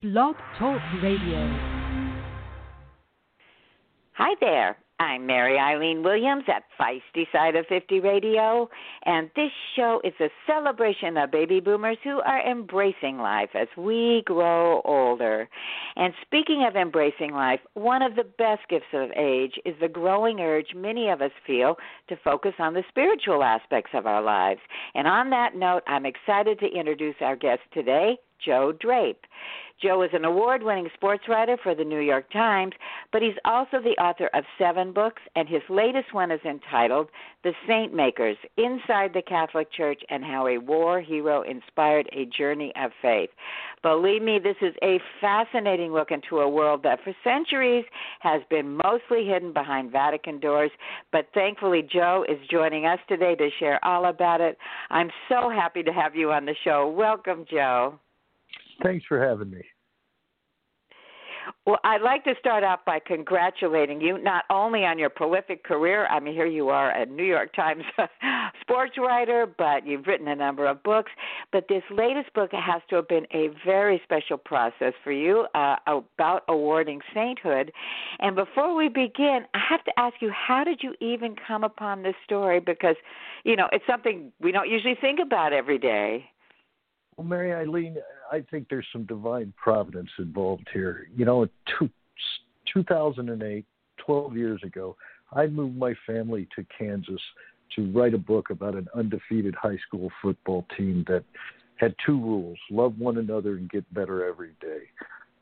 Blog Talk Radio. Hi there. I'm Mary Eileen Williams at Feisty Side of 50 Radio, and this show is a celebration of baby boomers who are embracing life as we grow older. And speaking of embracing life, one of the best gifts of age is the growing urge many of us feel to focus on the spiritual aspects of our lives. And on that note, I'm excited to introduce our guest today, Joe Drape. Joe is an award winning sports writer for the New York Times, but he's also the author of seven books, and his latest one is entitled The Saint Makers Inside the Catholic Church and How a War Hero Inspired a Journey of Faith. Believe me, this is a fascinating look into a world that for centuries has been mostly hidden behind Vatican doors, but thankfully, Joe is joining us today to share all about it. I'm so happy to have you on the show. Welcome, Joe. Thanks for having me. Well, I'd like to start off by congratulating you not only on your prolific career. I mean, here you are, a New York Times sports writer, but you've written a number of books. But this latest book has to have been a very special process for you uh, about awarding sainthood. And before we begin, I have to ask you, how did you even come upon this story? Because, you know, it's something we don't usually think about every day. Well, Mary Eileen, I think there's some divine providence involved here. You know, two, 2008, 12 years ago, I moved my family to Kansas to write a book about an undefeated high school football team that had two rules love one another and get better every day.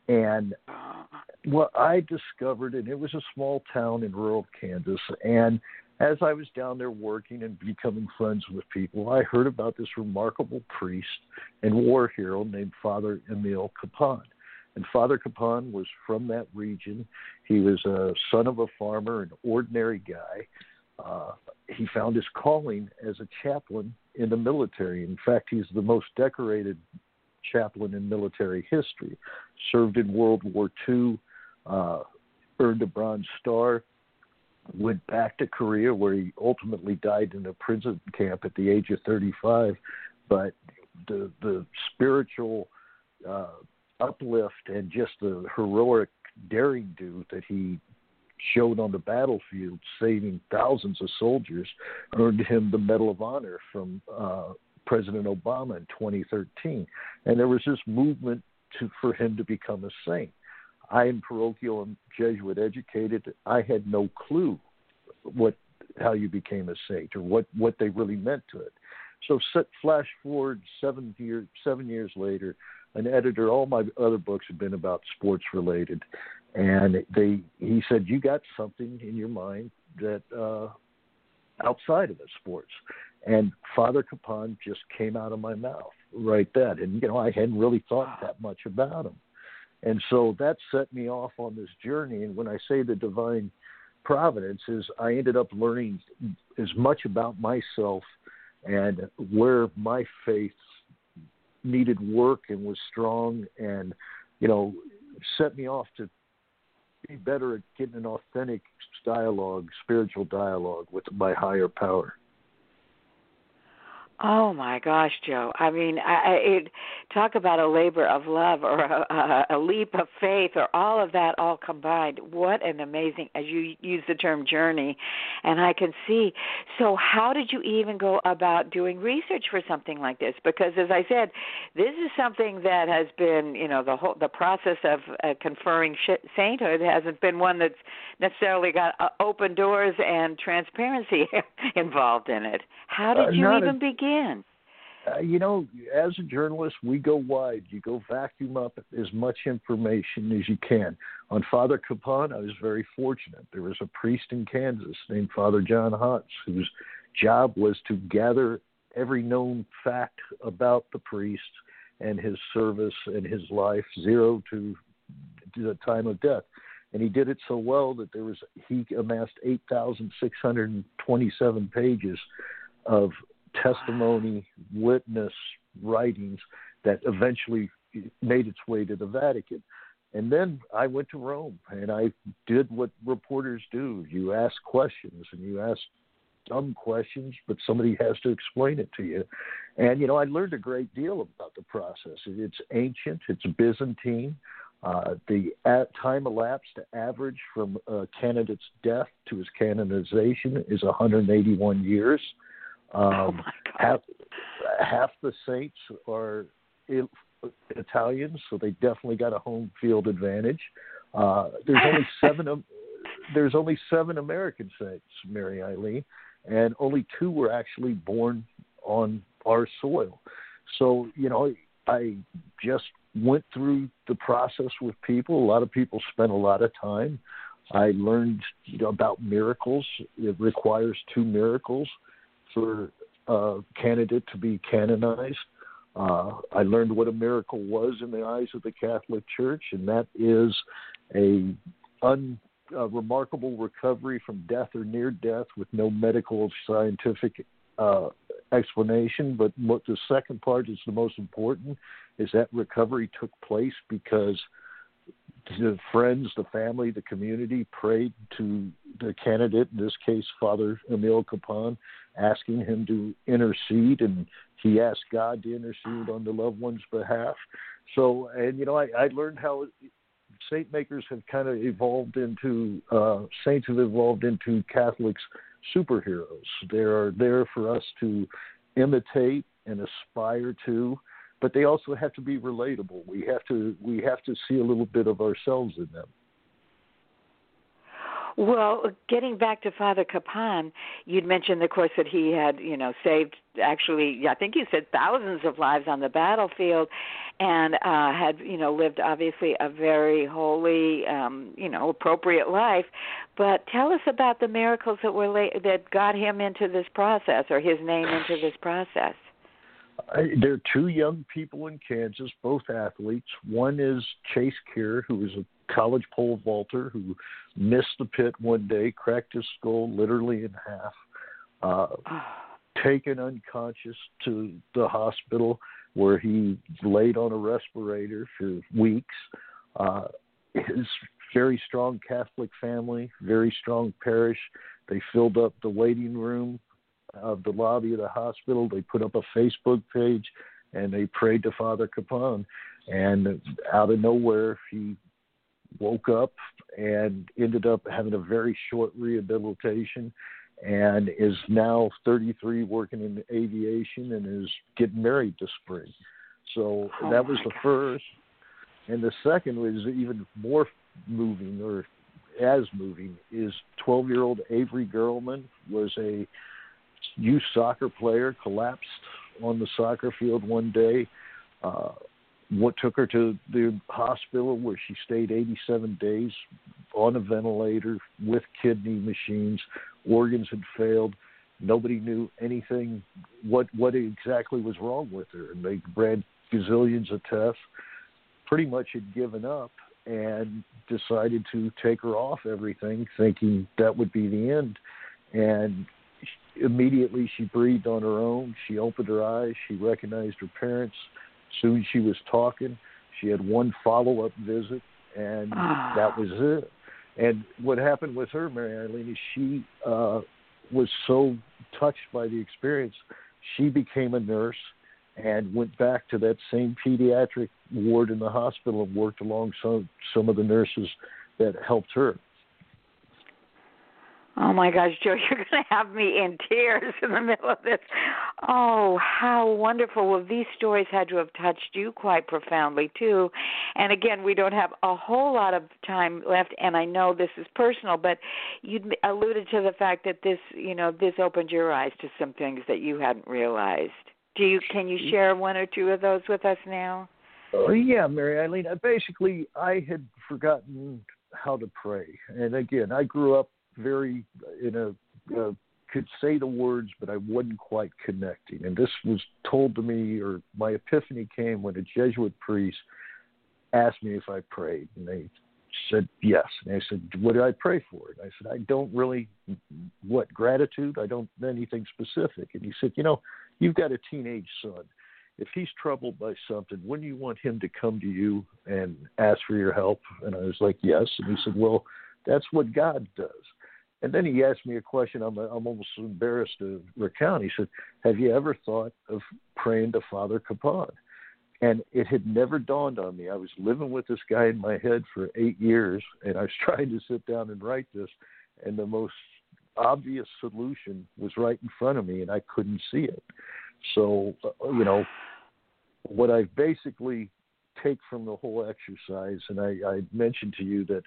And ah. what I discovered, and it was a small town in rural Kansas, and as I was down there working and becoming friends with people, I heard about this remarkable priest and war hero named Father Emil Kapaun. And Father Kapaun was from that region. He was a son of a farmer, an ordinary guy. Uh, he found his calling as a chaplain in the military. In fact, he's the most decorated chaplain in military history. Served in World War II, uh, earned a Bronze Star, went back to Korea, where he ultimately died in a prison camp at the age of 35. But the the spiritual uh, uplift and just the heroic daring do that he showed on the battlefield, saving thousands of soldiers, earned him the Medal of Honor from uh, President Obama in 2013. And there was this movement to, for him to become a saint. I am parochial and Jesuit educated. I had no clue what how you became a saint or what what they really meant to it. So set, flash forward seven years seven years later, an editor. All my other books have been about sports related, and they he said you got something in your mind that uh, outside of the sports, and Father Kapaun just came out of my mouth right then, and you know I hadn't really thought that much about him. And so that set me off on this journey. And when I say the divine providence, is I ended up learning as much about myself and where my faith needed work and was strong and, you know, set me off to be better at getting an authentic dialogue, spiritual dialogue with my higher power. Oh my gosh, Joe! I mean, I, it, talk about a labor of love or a, a, a leap of faith or all of that all combined. What an amazing, as you use the term journey, and I can see. So, how did you even go about doing research for something like this? Because, as I said, this is something that has been, you know, the whole the process of uh, conferring sh- sainthood hasn't been one that's necessarily got uh, open doors and transparency involved in it. How did uh, you even a- begin? In? Uh, you know, as a journalist, we go wide. You go vacuum up as much information as you can. On Father Kapaun, I was very fortunate. There was a priest in Kansas named Father John Hotze, whose job was to gather every known fact about the priest and his service and his life, zero to the time of death. And he did it so well that there was he amassed 8,627 pages of testimony, witness writings that eventually made its way to the Vatican. And then I went to Rome and I did what reporters do. You ask questions and you ask dumb questions, but somebody has to explain it to you. And you know, I learned a great deal about the process. It's ancient. It's Byzantine. Uh, the time elapsed to average from a candidate's death to his canonization is 181 years. Um, oh half, half the saints are Italians, so they definitely got a home field advantage. Uh, there's only seven. there's only seven American saints, Mary Eileen, and only two were actually born on our soil. So you know, I just went through the process with people. A lot of people spent a lot of time. I learned you know, about miracles. It requires two miracles for a candidate to be canonized. Uh, I learned what a miracle was in the eyes of the Catholic Church, and that is a un, remarkable recovery from death or near death with no medical scientific uh, explanation. But what the second part is the most important is that recovery took place because the friends, the family, the community prayed to the candidate, in this case, Father Emil Kapaun, asking him to intercede, and he asked God to intercede on the loved one's behalf. So, and you know, I, I learned how saint makers have kind of evolved into uh, saints have evolved into Catholics superheroes. They are there for us to imitate and aspire to but they also have to be relatable. We have to we have to see a little bit of ourselves in them. Well, getting back to Father Kapaun, you'd mentioned, of course, that he had, you know, saved actually, I think you said thousands of lives on the battlefield, and uh, had, you know, lived obviously a very holy, um, you know, appropriate life. But tell us about the miracles that were la- that got him into this process, or his name into this process. There are two young people in Kansas, both athletes. One is Chase Kear, who is a college pole vaulter who missed the pit one day, cracked his skull literally in half, uh, taken unconscious to the hospital where he laid on a respirator for weeks. Uh, his very strong Catholic family, very strong parish. They filled up the waiting room of the lobby of the hospital. They put up a Facebook page and they prayed to Father Kapaun. And out of nowhere, he woke up and ended up having a very short rehabilitation and is now 33 working in aviation and is getting married this spring. So oh that was the first. And the second was even more moving or as moving is 12 year old Avery Gerleman was a youth soccer player collapsed on the soccer field one day. Uh, what took her to the hospital where she stayed 87 days on a ventilator with kidney machines. Organs had failed. Nobody knew anything what what exactly was wrong with her, and they ran gazillions of tests. Pretty much had given up and decided to take her off everything, thinking that would be the end. And immediately she breathed on her own. She opened her eyes. She recognized her parents. Soon she was talking. She had one follow up visit, and Ah. that was it. And what happened with her, Mary Eileen, is she uh, was so touched by the experience, she became a nurse and went back to that same pediatric ward in the hospital and worked along some some of the nurses that helped her. Oh my gosh, Joe, you're going to have me in tears in the middle of this. Oh, how wonderful. Well, these stories had to have touched you quite profoundly, too. And again, we don't have a whole lot of time left, and I know this is personal, but you alluded to the fact that this, you know, this opened your eyes to some things that you hadn't realized. Do you can you share one or two of those with us now? Oh, yeah, Mary Eileen. Uh, basically, I had forgotten how to pray, and again, I grew up very in a uh, could say the words, but I wasn't quite connecting. And this was told to me, or my epiphany came when a Jesuit priest asked me if I prayed, and they said yes. And I said, "What did I pray for?" And I said, "I don't really what gratitude. I don't anything specific." And he said, "You know, you've got a teenage son." If he's troubled by something, wouldn't you want him to come to you and ask for your help? And I was like, yes. And he said, well, that's what God does And then he asked me a question I'm, I'm almost embarrassed to recount. He said, Have you ever thought of praying to Father Kapaun? And it had never dawned on me. I was living with this guy in my head for eight years, and I was trying to sit down and write this, and the most obvious solution was right in front of me, and I couldn't see it. So, uh, you know, what I basically take from the whole exercise, and I, I mentioned to you that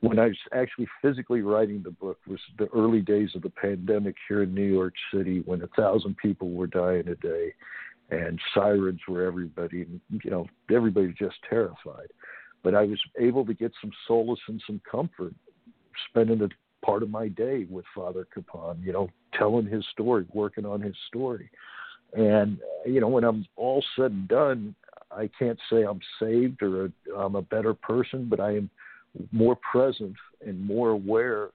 when I was actually physically writing the book was the early days of the pandemic here in New York City when a thousand people were dying a day and sirens were everybody and you know everybody was just terrified. But I was able to get some solace and some comfort spending a part of my day with Father Kapaun you know telling his story working on his story. And you know when I'm all said and done I can't say I'm saved or I'm a better person but I am more present and more aware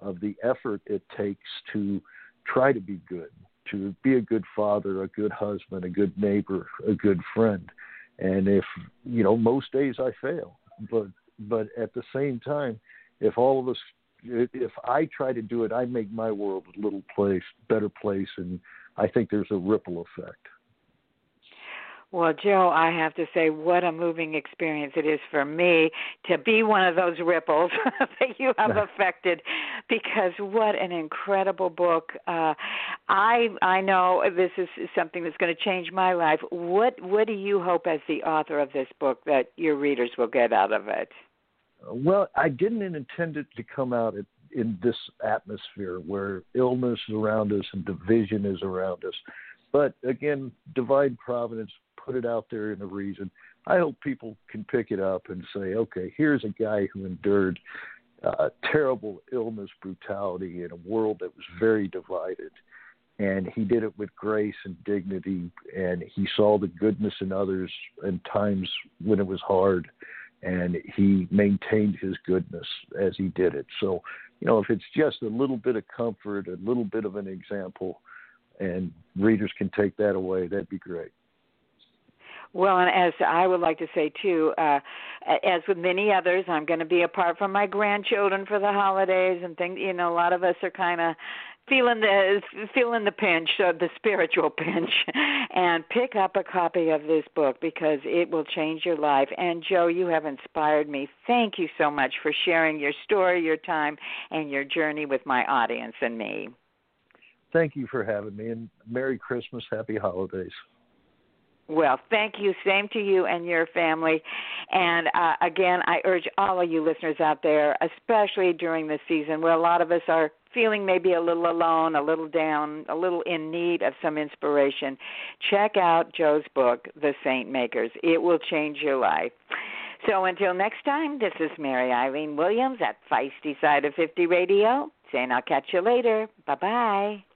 of the effort it takes to try to be good, to be a good father, a good husband, a good neighbor, a good friend. And if you know, most days I fail, but but at the same time, if all of us, if I try to do it, I make my world a little place, better place, and I think there's a ripple effect. Well, Joe, I have to say, what a moving experience it is for me to be one of those ripples that you have affected, because what an incredible book. Uh, I I know this is something that's going to change my life. What what do you hope, as the author of this book, that your readers will get out of it? Well, I didn't intend it to come out in this atmosphere where illness is around us and division is around us. But again, divine providence put it out there in a reason. I hope people can pick it up and say, okay, here's a guy who endured uh, terrible illness, brutality in a world that was very divided. And he did it with grace and dignity, and he saw the goodness in others in times when it was hard, and he maintained his goodness as he did it. So, you know, if it's just a little bit of comfort, a little bit of an example, and readers can take that away, that'd be great. Well, and as I would like to say too, uh, as with many others, I'm going to be apart from my grandchildren for the holidays and things. You know, a lot of us are kind of feeling the feeling the pinch, uh, the spiritual pinch, and pick up a copy of this book because it will change your life. And Joe, you have inspired me. Thank you so much for sharing your story, your time, and your journey with my audience and me. Thank you for having me, and Merry Christmas, Happy Holidays. Well, thank you. Same to you and your family. And uh, again, I urge all of you listeners out there, especially during this season where a lot of us are feeling maybe a little alone, a little down, a little in need of some inspiration, check out Joe's book, The Saint Makers. It will change your life. So until next time, this is Mary Eileen Williams at Feisty Side of 50 Radio saying I'll catch you later. Bye bye.